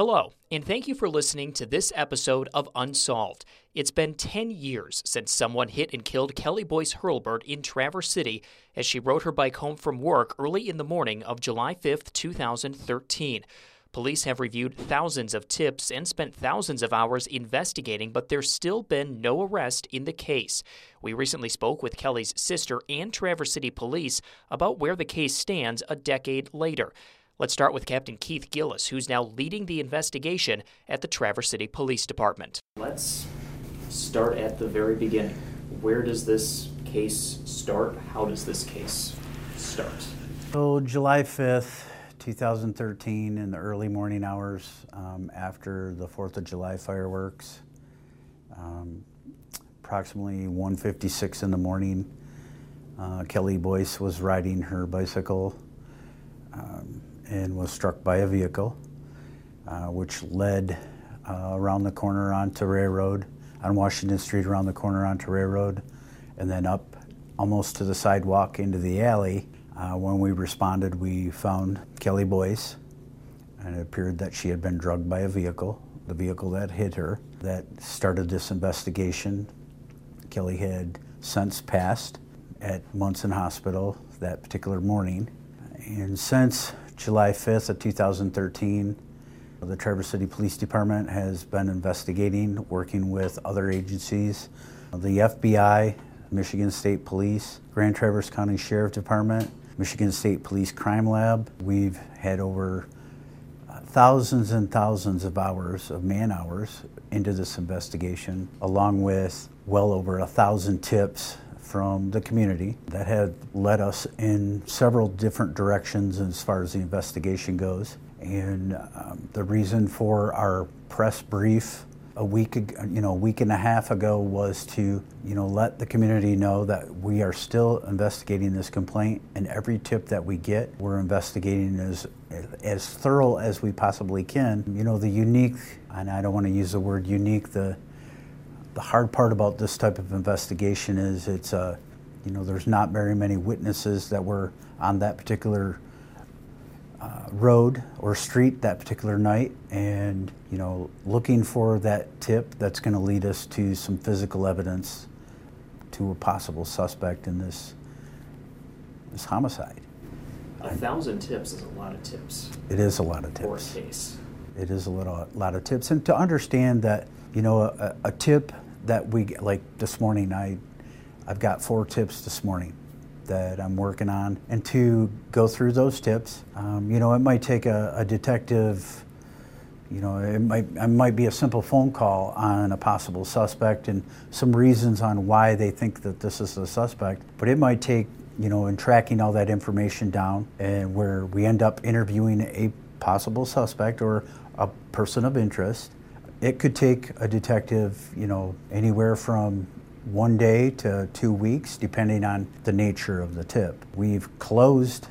Hello, and thank you for listening to this episode of Unsolved. It's been 10 years since someone hit and killed Kelly Boyce Hurlbert in Traverse City as she rode her bike home from work early in the morning of July 5, 2013. Police have reviewed thousands of tips and spent thousands of hours investigating, but there's still been no arrest in the case. We recently spoke with Kelly's sister and Traverse City Police about where the case stands a decade later. Let's start with Captain Keith Gillis, who's now leading the investigation at the Traverse City Police Department. Let's start at the very beginning. Where does this case start? How does this case start? So, July 5th, 2013, in the early morning hours um, after the 4th of July fireworks, um, approximately 1.56 in the morning, uh, Kelly Boyce was riding her bicycle um, and was struck by a vehicle, uh, which led uh, around the corner onto Railroad, on Washington Street around the corner onto Railroad, and then up almost to the sidewalk into the alley. Uh, when we responded, we found Kelly Boyce, and it appeared that she had been drugged by a vehicle, the vehicle that hit her, that started this investigation. Kelly had since passed at Munson Hospital that particular morning. And since July 5th of 2013, the Traverse City Police Department has been investigating, working with other agencies. The FBI, Michigan State Police, Grand Traverse County Sheriff Department, Michigan State Police Crime Lab. We've had over uh, thousands and thousands of hours of man hours into this investigation, along with well over a thousand tips from the community that had led us in several different directions as far as the investigation goes. And um, the reason for our press brief a week, you know, a week and a half ago was to, you know, let the community know that we are still investigating this complaint, and every tip that we get, we're investigating as as thorough as we possibly can. You know, the unique, and I don't want to use the word unique, the the hard part about this type of investigation is it's, uh, you know, there's not very many witnesses that were on that particular uh, road or street that particular night, and you know, looking for that tip that's going to lead us to some physical evidence to a possible suspect in this this homicide. A thousand tips is a lot of tips. It is a lot of tips. For a case. It is a little, lot of tips, and to understand that you know, a, a tip that we like this morning, I, I've got four tips this morning that I'm working on, and to go through those tips, um, you know, it might take a, a, detective. You know, it might it might be a simple phone call on a possible suspect and some reasons on why they think that this is a suspect, but it might take you know, in tracking all that information down, and where we end up interviewing a possible suspect or a person of interest, it could take a detective, you know, anywhere from one day to two weeks, depending on the nature of the tip. We've closed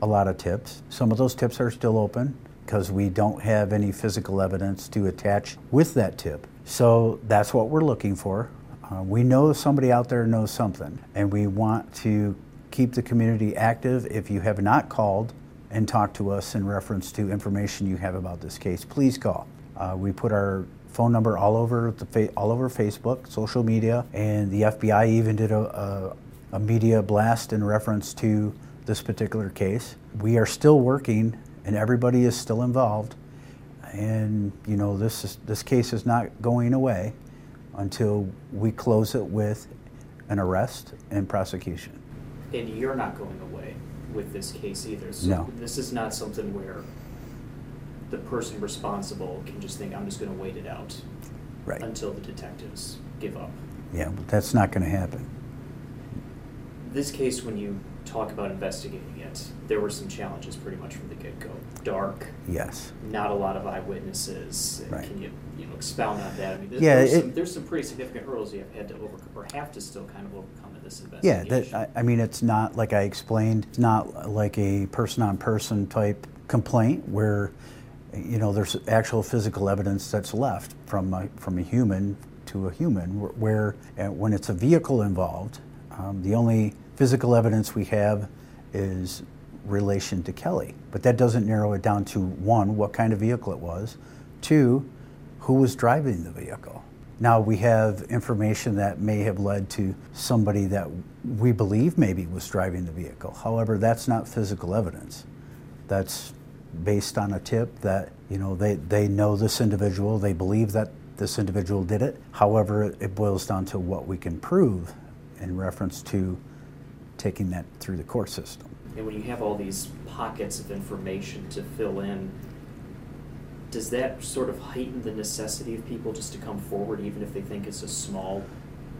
a lot of tips. Some of those tips are still open because we don't have any physical evidence to attach with that tip. So that's what we're looking for. Uh, we know somebody out there knows something, and we want to keep the community active. If you have not called and talked to us in reference to information you have about this case, please call. Uh, we put our phone number all over the fa- all over Facebook, social media, and the FBI even did a, a, a media blast in reference to this particular case. We are still working, and everybody is still involved. And you know this is, this case is not going away until we close it with an arrest and prosecution. And you're not going away with this case either. So no. this is not something where the person responsible can just think, I'm just going to wait it out right. until the detectives give up. Yeah, but that's not going to happen. This case, when you talk about investigating it, there were some challenges pretty much from the get go. Dark. Yes. Not a lot of eyewitnesses. Right. Can you, you know, expound on that? I mean, yeah, there's, it, some, there's some pretty significant hurdles you have had to overcome, or have to still kind of overcome in this investigation. Yeah, that, I, I mean, it's not like I explained. It's not like a person-on-person type complaint where you know, there's actual physical evidence that's left from a, from a human to a human, where, uh, when it's a vehicle involved, um, the only physical evidence we have is relation to Kelly. But that doesn't narrow it down to one, what kind of vehicle it was, two, who was driving the vehicle. Now we have information that may have led to somebody that we believe maybe was driving the vehicle. However, that's not physical evidence. That's based on a tip that, you know, they, they know this individual, they believe that this individual did it. However, it boils down to what we can prove in reference to taking that through the court system. And when you have all these pockets of information to fill in, does that sort of heighten the necessity of people just to come forward, even if they think it's a small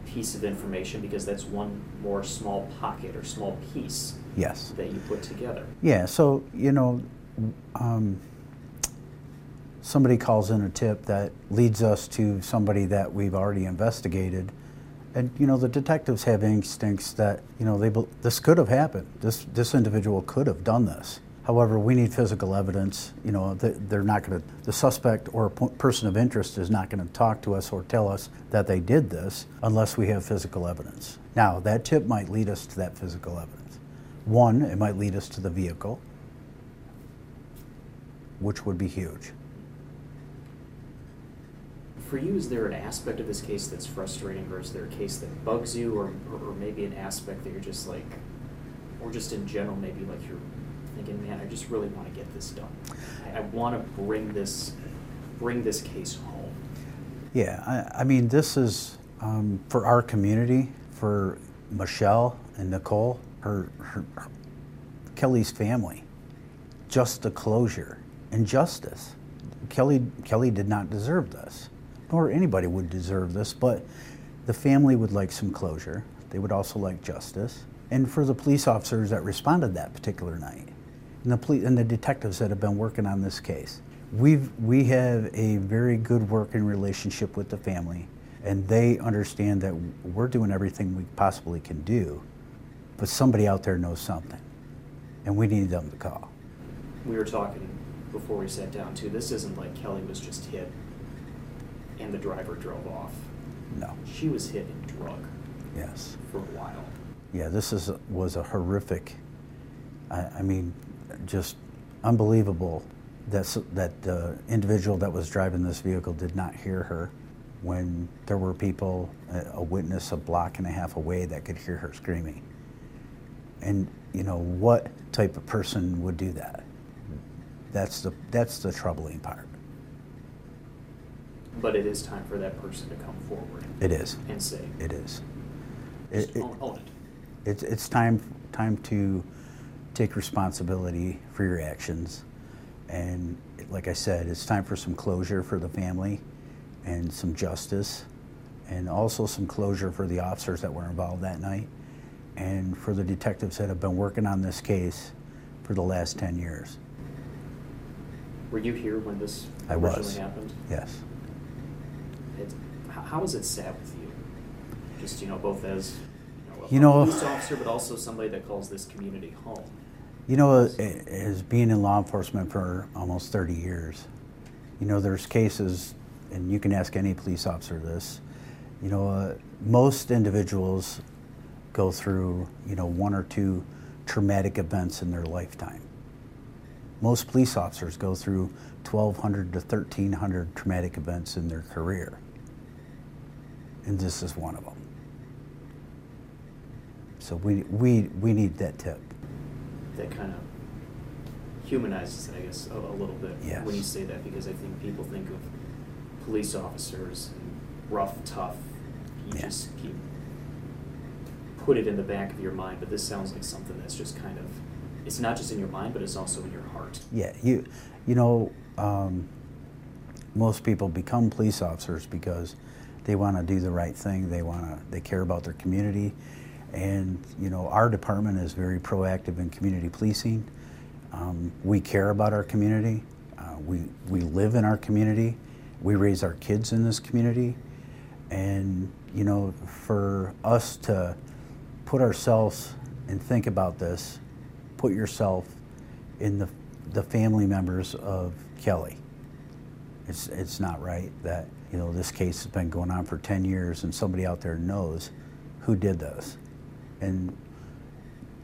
piece of information, because that's one more small pocket or small piece Yes. that you put together? Yeah, so, you know, um, somebody calls in a tip that leads us to somebody that we've already investigated. And, you know, the detectives have instincts that, you know, they, this could have happened. This, this individual could have done this. However, we need physical evidence. You know, they're not going to, the suspect or a person of interest is not going to talk to us or tell us that they did this unless we have physical evidence. Now, that tip might lead us to that physical evidence. One, it might lead us to the vehicle, which would be huge. For you, is there an aspect of this case that's frustrating, or is there a case that bugs you, or, or, or maybe an aspect that you're just like, or just in general, maybe like you're thinking, man, I just really want to get this done. I, I want to bring this, bring this case home. Yeah, I, I mean, this is um, for our community, for Michelle and Nicole, her, her, her, Kelly's family, just the closure and justice. Kelly, Kelly did not deserve this, nor anybody would deserve this, but the family would like some closure. They would also like justice. And for the police officers that responded that particular night, and the, police, and the detectives that have been working on this case, We've, we have a very good working relationship with the family, and they understand that we're doing everything we possibly can do, but somebody out there knows something, and we need them to call. We were talking before we sat down too. This isn't like Kelly was just hit and the driver drove off. No. She was hit and drug Yes. for a while. Yeah, this is a, was a horrific, I, I mean, just unbelievable that that the individual that was driving this vehicle did not hear her when there were people, a, a witness a block and a half away that could hear her screaming. And you know what type of person would do that? That's the that's the troubling part. But it is time for that person to come forward It is. and say, It is. it- own, own it. It's, it's time, time to take responsibility for your actions. And like I said, it's time for some closure for the family and some justice and also some closure for the officers that were involved that night and for the detectives that have been working on this case for the last 10 years. Were you here when this I originally was. happened? Yes. It, how, is it sat with you? Just, you know, both as you know, a know- police officer, but also somebody that calls this community home. You know, as being in law enforcement for almost 30 years, you know, there's cases, and you can ask any police officer this, you know, uh, most individuals go through, you know, one or two traumatic events in their lifetime. Most police officers go through 1,200 to 1,300 traumatic events in their career. And this is one of them. So we, we, we need that tip. That kind of humanizes it, I guess, a, a little bit Yes. when you say that, because I think people think of police officers and rough, tough. You Yeah. just keep put it in the back of your mind, but this sounds like something that's just kind of it's not just in your mind, but it's also in your heart. Yeah, you, you know, um, most people become police officers because they want to do the right thing. They want to, they care about their community, and you know, our department is very proactive in community policing. Um, we care about our community. Uh, we we live in our community. We raise our kids in this community, and you know, for us to put ourselves and think about this, put yourself in the, the family members of Kelly. It's, it's not right that, you know, this case has been going on for 10 years and somebody out there knows who did this. And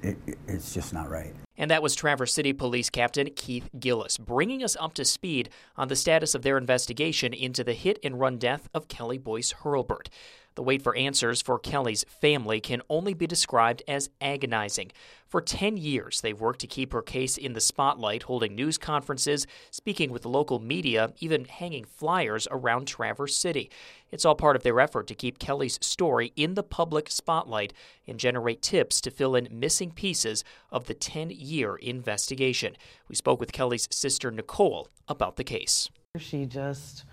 it, it's just not right. And that was Traverse City Police Captain Keith Gillis bringing us up to speed on the status of their investigation into the hit and run death of Kelly Boyce Hurlbert. The wait for answers for Kelly's family can only be described as agonizing. For 10 years, they've worked to keep her case in the spotlight, holding news conferences, speaking with local media, even hanging flyers around Traverse City. It's all part of their effort to keep Kelly's story in the public spotlight and generate tips to fill in missing pieces of the 10 year investigation. We spoke with Kelly's sister, Nicole, about the case. She just,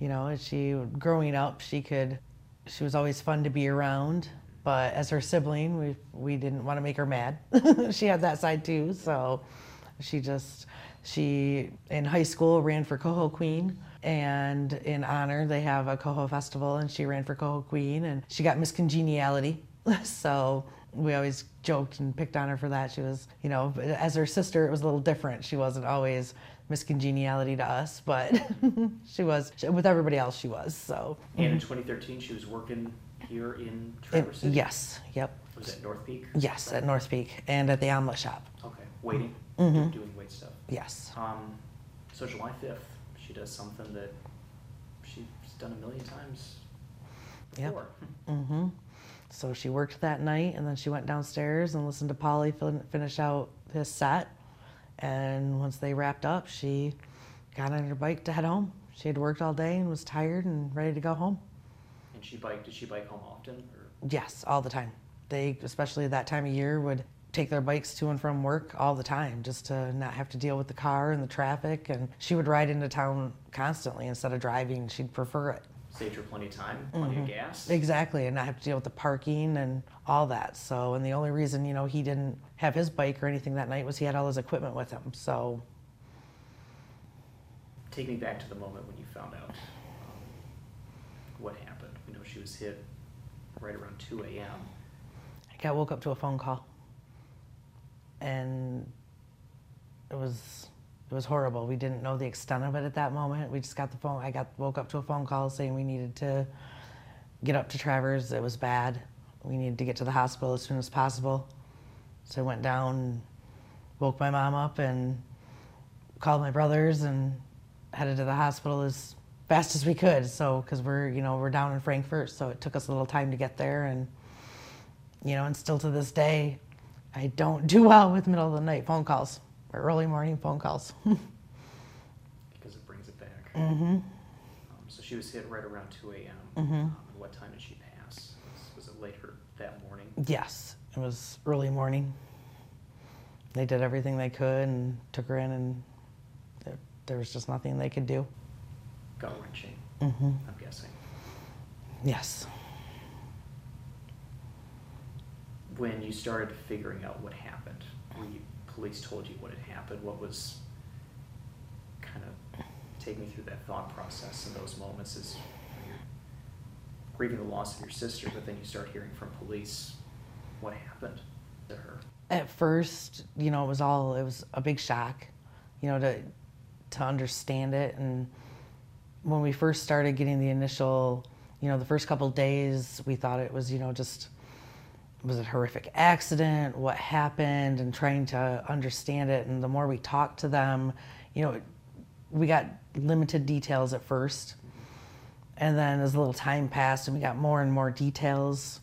you know, she growing up, she could she was always fun to be around. But as her sibling, we we didn't want to make her mad. she had that side too, so she just she in high school ran for coho queen and in honor they have a coho festival and she ran for coho queen and she got miss congeniality so we always joked and picked on her for that she was you know as her sister it was a little different she wasn't always miss congeniality to us, but she was with everybody else. She was so. And in 2013, she was working here in Traverse City. Yes. Yep. Was at North Peak? Yes, at North Peak and at the omelet shop. Okay, waiting, Mhm. doing wait stuff. Yes. Um, so July 5th, she does something that she's done a million times before. Yep. Mm-hmm. So she worked that night, and then she went downstairs and listened to Polly fin- finish out his set. And once they wrapped up, she got on her bike to head home. She had worked all day and was tired and ready to go home. And she biked, did she bike home often? Or? Yes, all the time. They, especially that time of year, would take their bikes to and from work all the time just to not have to deal with the car and the traffic. And she would ride into town constantly instead of driving. She'd prefer it. Saved her plenty of time, plenty of gas. Exactly, and not have to deal with the parking and all that. So, and the only reason, you know, he didn't have his bike or anything that night was he had all his equipment with him. So, Take me back to the moment when you found out um, what happened. We know she was hit right around 2 a.m. I got woke up to a phone call, and it was it was horrible. We didn't know the extent of it at that moment. We just got the phone. I got woke up to a phone call saying we needed to get up to Traverse. It was bad. We needed to get to the hospital as soon as possible. So I went down, woke my mom up, and called my brothers and headed to the hospital as fast as we could. So because we're you know we're down in Frankfort, so it took us a little time to get there and you know, and still to this day, I don't do well with middle of the night phone calls early morning phone calls. because it brings it back. mm-hmm. Um, so she was hit right around 2 a.m. Mm-hmm. Um, and what time did she pass? Was, was it later that morning? Yes, it was early morning. They did everything they could and took her in, and there, there was just nothing they could do. Gut wrenching, Mm-hmm. I'm guessing. Yes. When you started figuring out what happened, when you, police told you what had happened, what was kind of take me through that thought process in those moments as you're grieving the loss of your sister, but then you start hearing from police what happened to her. At first, you know, it was all it was a big shock, you know, to to understand it. And when we first started getting the initial, you know, the first couple days, we thought it was, you know, just was it a horrific accident? What happened? And trying to understand it. And the more we talked to them, you know, we got limited details at first. And then as a little time passed and we got more and more details,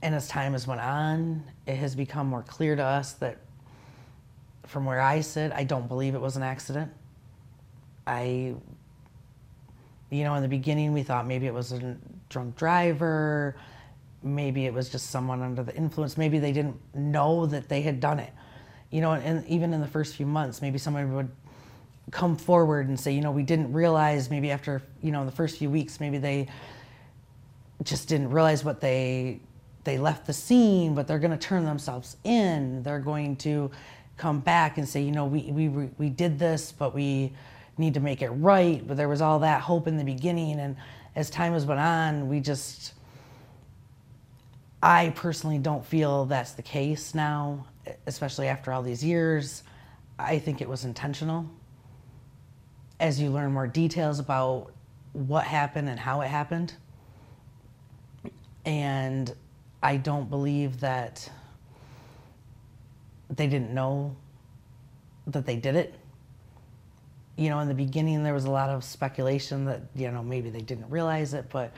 and as time has went on, it has become more clear to us that from where I sit, I don't believe it was an accident. I, you know, in the beginning, we thought maybe it was a drunk driver, maybe it was just someone under the influence, maybe they didn't know that they had done it. You know, and, and even in the first few months, maybe someone would come forward and say, you know, we didn't realize maybe after, you know, the first few weeks, maybe they just didn't realize what they they left the scene, but they're going to turn themselves in. They're going to come back and say, you know, we we we did this, but we need to make it right. But there was all that hope in the beginning, and as time has went on, we just. I personally don't feel that's the case now, especially after all these years. I think it was intentional. As you learn more details about what happened and how it happened, and I don't believe that they didn't know that they did it. You know, in the beginning, there was a lot of speculation that, you know, maybe they didn't realize it, but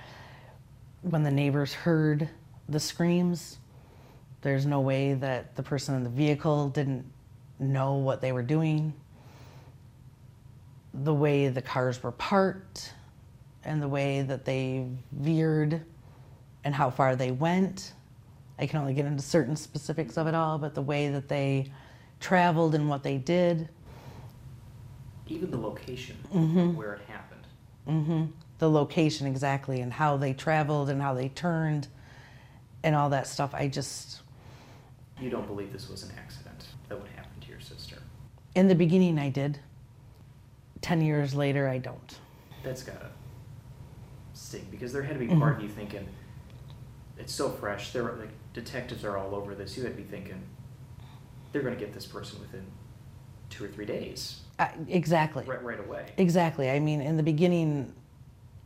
when the neighbors heard the screams, there's no way that the person in the vehicle didn't know what they were doing. The way the cars were parked and the way that they veered and how far they went. I can only get into certain specifics of it all, but the way that they traveled and what they did. Even the location where it happened. hmm The location exactly, and how they traveled and how they turned, and all that stuff. I just, You don't believe this was an accident that would happen to your sister. in the beginning, I did. Ten years later, I don't. That's gotta sting because there had to be mm-hmm. part of you thinking, it's so fresh. There, were- like detectives are all over this. You had to be thinking, they're gonna get this person within two or three days, I, exactly. right, right away. Exactly. I mean, in the beginning,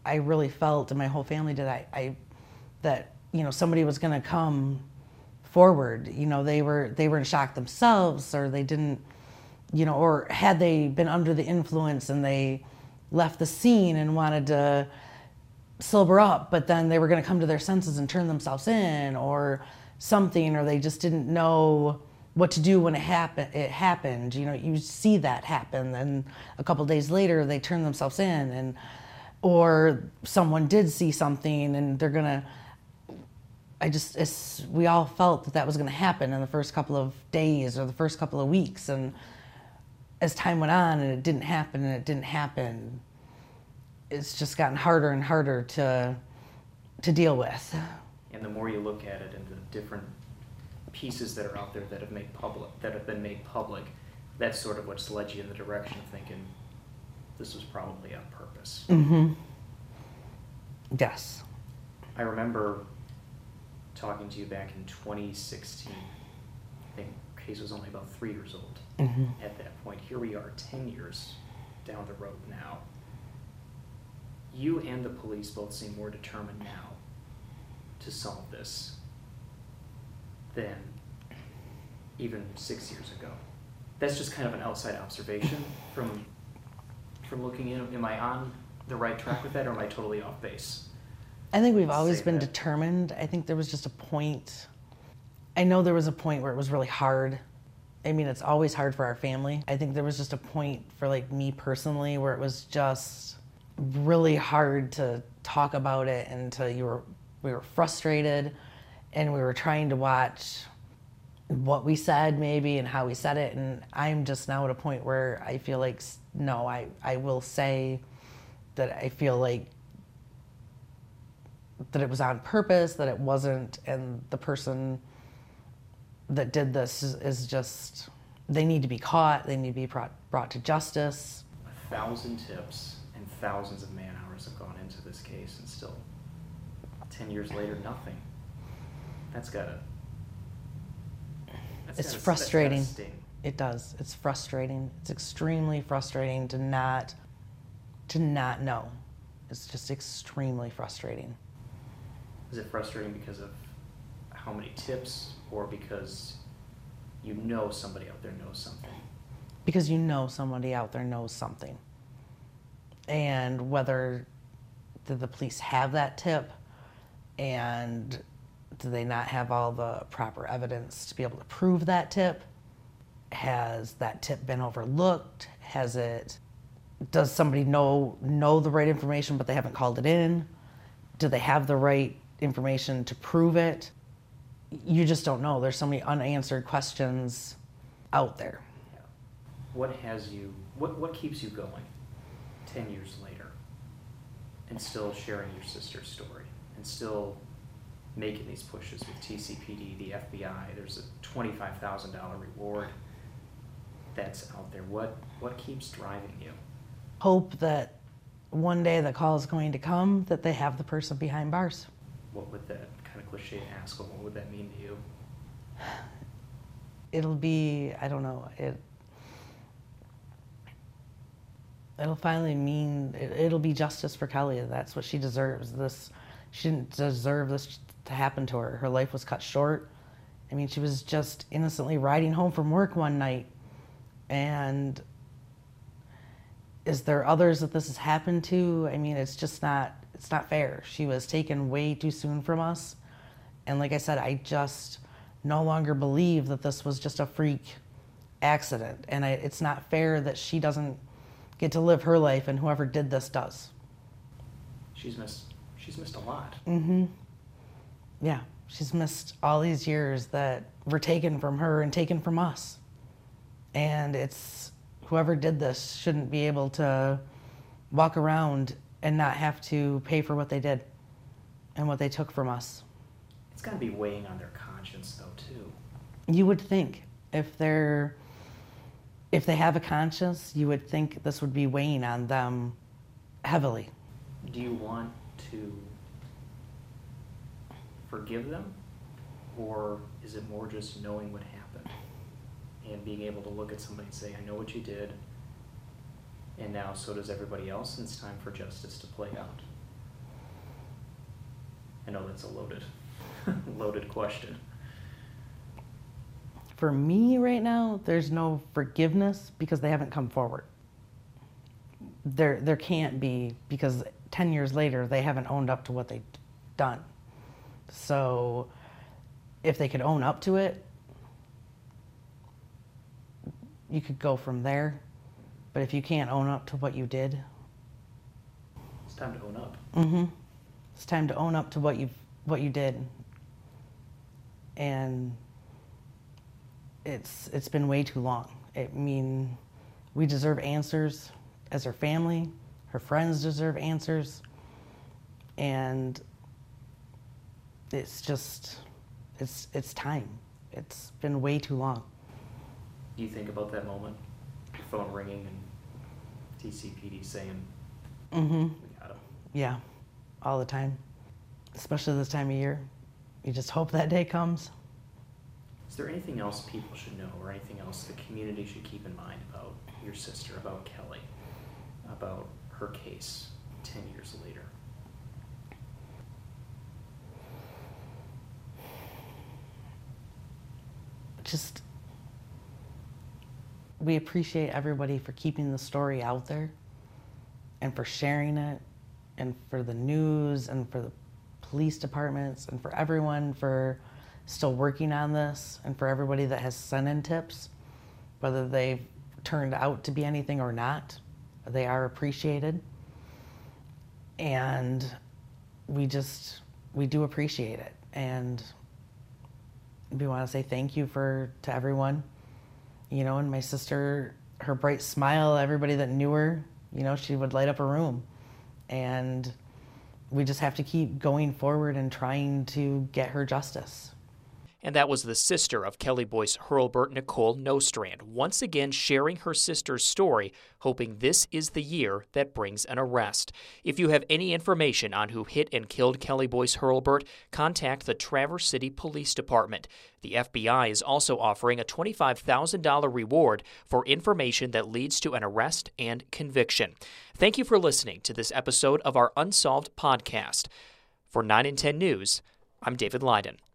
I really felt, and my whole family did, I, I that you know somebody was going to come forward. You know, they were they were in shock themselves, or they didn't, you know, or had they been under the influence and they left the scene and wanted to sober up, but then they were going to come to their senses and turn themselves in, or something, or they just didn't know what to do when it happened. It happened. You know, you see that happen, and a couple days later they turn themselves in, and or someone did see something, and they're gonna. I just, it's, we all felt that that was going to happen in the first couple of days or the first couple of weeks, and as time went on, and it didn't happen, and it didn't happen, it's just gotten harder and harder to to deal with. And the more you look at it and the different pieces that are out there that have made public, that have been made public, that's sort of what's led you in the direction of thinking, this was probably on purpose. Mm-hmm. Yes. I remember talking to you back in 2016. I think case was only about three years old Mm-hmm. at that point. Here we are, 10 years down the road now. You and the police both seem more determined now to solve this than even six years ago. That's just kind of an outside observation from from looking in. Am I on the right track with that, or am I totally off base? I think we've always been that. determined. I think there was just a point. I know there was a point where it was really hard. I mean, it's always hard for our family. I think there was just a point for like me personally where it was just really hard to talk about it and to you were we were frustrated and we were trying to watch what we said maybe and how we said it and I'm just now at a point where I feel like no, I I will say that I feel like that it was on purpose, that it wasn't, and the person that did this is, is just, they need to be caught, they need to be brought, brought to justice. A thousand tips and thousands of man hours have gone into this case, and still, ten years later, nothing. That's gotta. that's It's gotta- frustrating. It does. It's frustrating. It's extremely frustrating to not, to not know. It's just extremely frustrating. Is it frustrating because of how many tips, or because you know somebody out there knows something? because you know somebody out there knows something. And whether did the police have that tip and do they not have all the proper evidence to be able to prove that tip? Has that tip been overlooked? Has it does somebody know know the right information but they haven't called it in? Do they have the right information to prove it? You just don't know. There's so many unanswered questions out there. What has you? What what keeps you going? Ten years later, and still sharing your sister's story, and still making these pushes with TCPD, the FBI. There's a twenty-five thousand dollar reward that's out there. What what keeps driving you? hope that one day the call is going to come that they have the person behind bars. What would that kind of cliche ask? What would that mean to you? It'll be, I don't know, it it'll finally mean it, it'll be justice for Kelly. That's what she deserves. This she didn't deserve this to happen to her. Her life was cut short I mean, she was just innocently riding home from work one night. And is there others that this has happened to? I mean, it's just not it's not fair. She was taken way too soon from us. And like I said, I just no longer believe that this was just a freak accident. And I, it's not fair that she doesn't get to live her life and whoever did this does. She's missed she's missed a lot. Mm-hmm. Yeah, she's missed all these years that were taken from her and taken from us. And it's whoever did this shouldn't be able to walk around and not have to pay for what they did and what they took from us. It's got to be weighing on their conscience, though, too. You would think if they're if they have a conscience, you would think this would be weighing on them heavily. Do you want to forgive them, or is it more just knowing what happened and being able to look at somebody and say, "I know what you did," and now so does everybody else, and it's time for justice to play out? I know that's a loaded, loaded question. For me right now, there's no forgiveness because they haven't come forward. There, there can't be because 10 years later they haven't owned up to what they've done. So if they could own up to it, you could go from there. But if you can't own up to what you did, It's time to own up. mm-hmm, it's time to own up to what you what you did. And it's it's been way too long. I mean, we deserve answers as her family. Her friends deserve answers. And it's just it's it's time. It's been way too long. Do you think about that moment? Your phone ringing and TCPD saying, Mm-hmm. "We got him." Yeah, all the time. Especially this time of year. You just hope that day comes. Is there anything else people should know, or anything else the community should keep in mind about your sister, about Kelly, about her case ten years later? just we appreciate everybody for keeping the story out there and for sharing it and for the news and for the police departments and for everyone for still working on this and for everybody that has sent in tips whether they've turned out to be anything or not they are appreciated. And we just we do appreciate it. And we want to say thank you for to everyone you know and my sister her bright smile everybody that knew her you know she would light up a room. And we just have to keep going forward and trying to get her justice And that was the sister of Kelly Boyce Hurlbert, Nicole Nostrand, once again sharing her sister's story, hoping this is the year that brings an arrest. If you have any information on who hit and killed Kelly Boyce Hurlbert, contact the Traverse City Police Department. The FBI is also offering a $25,000 reward for information that leads to an arrest and conviction. Thank you for listening to this episode of our Unsolved podcast. For 9 in 10 News, I'm David Lyden.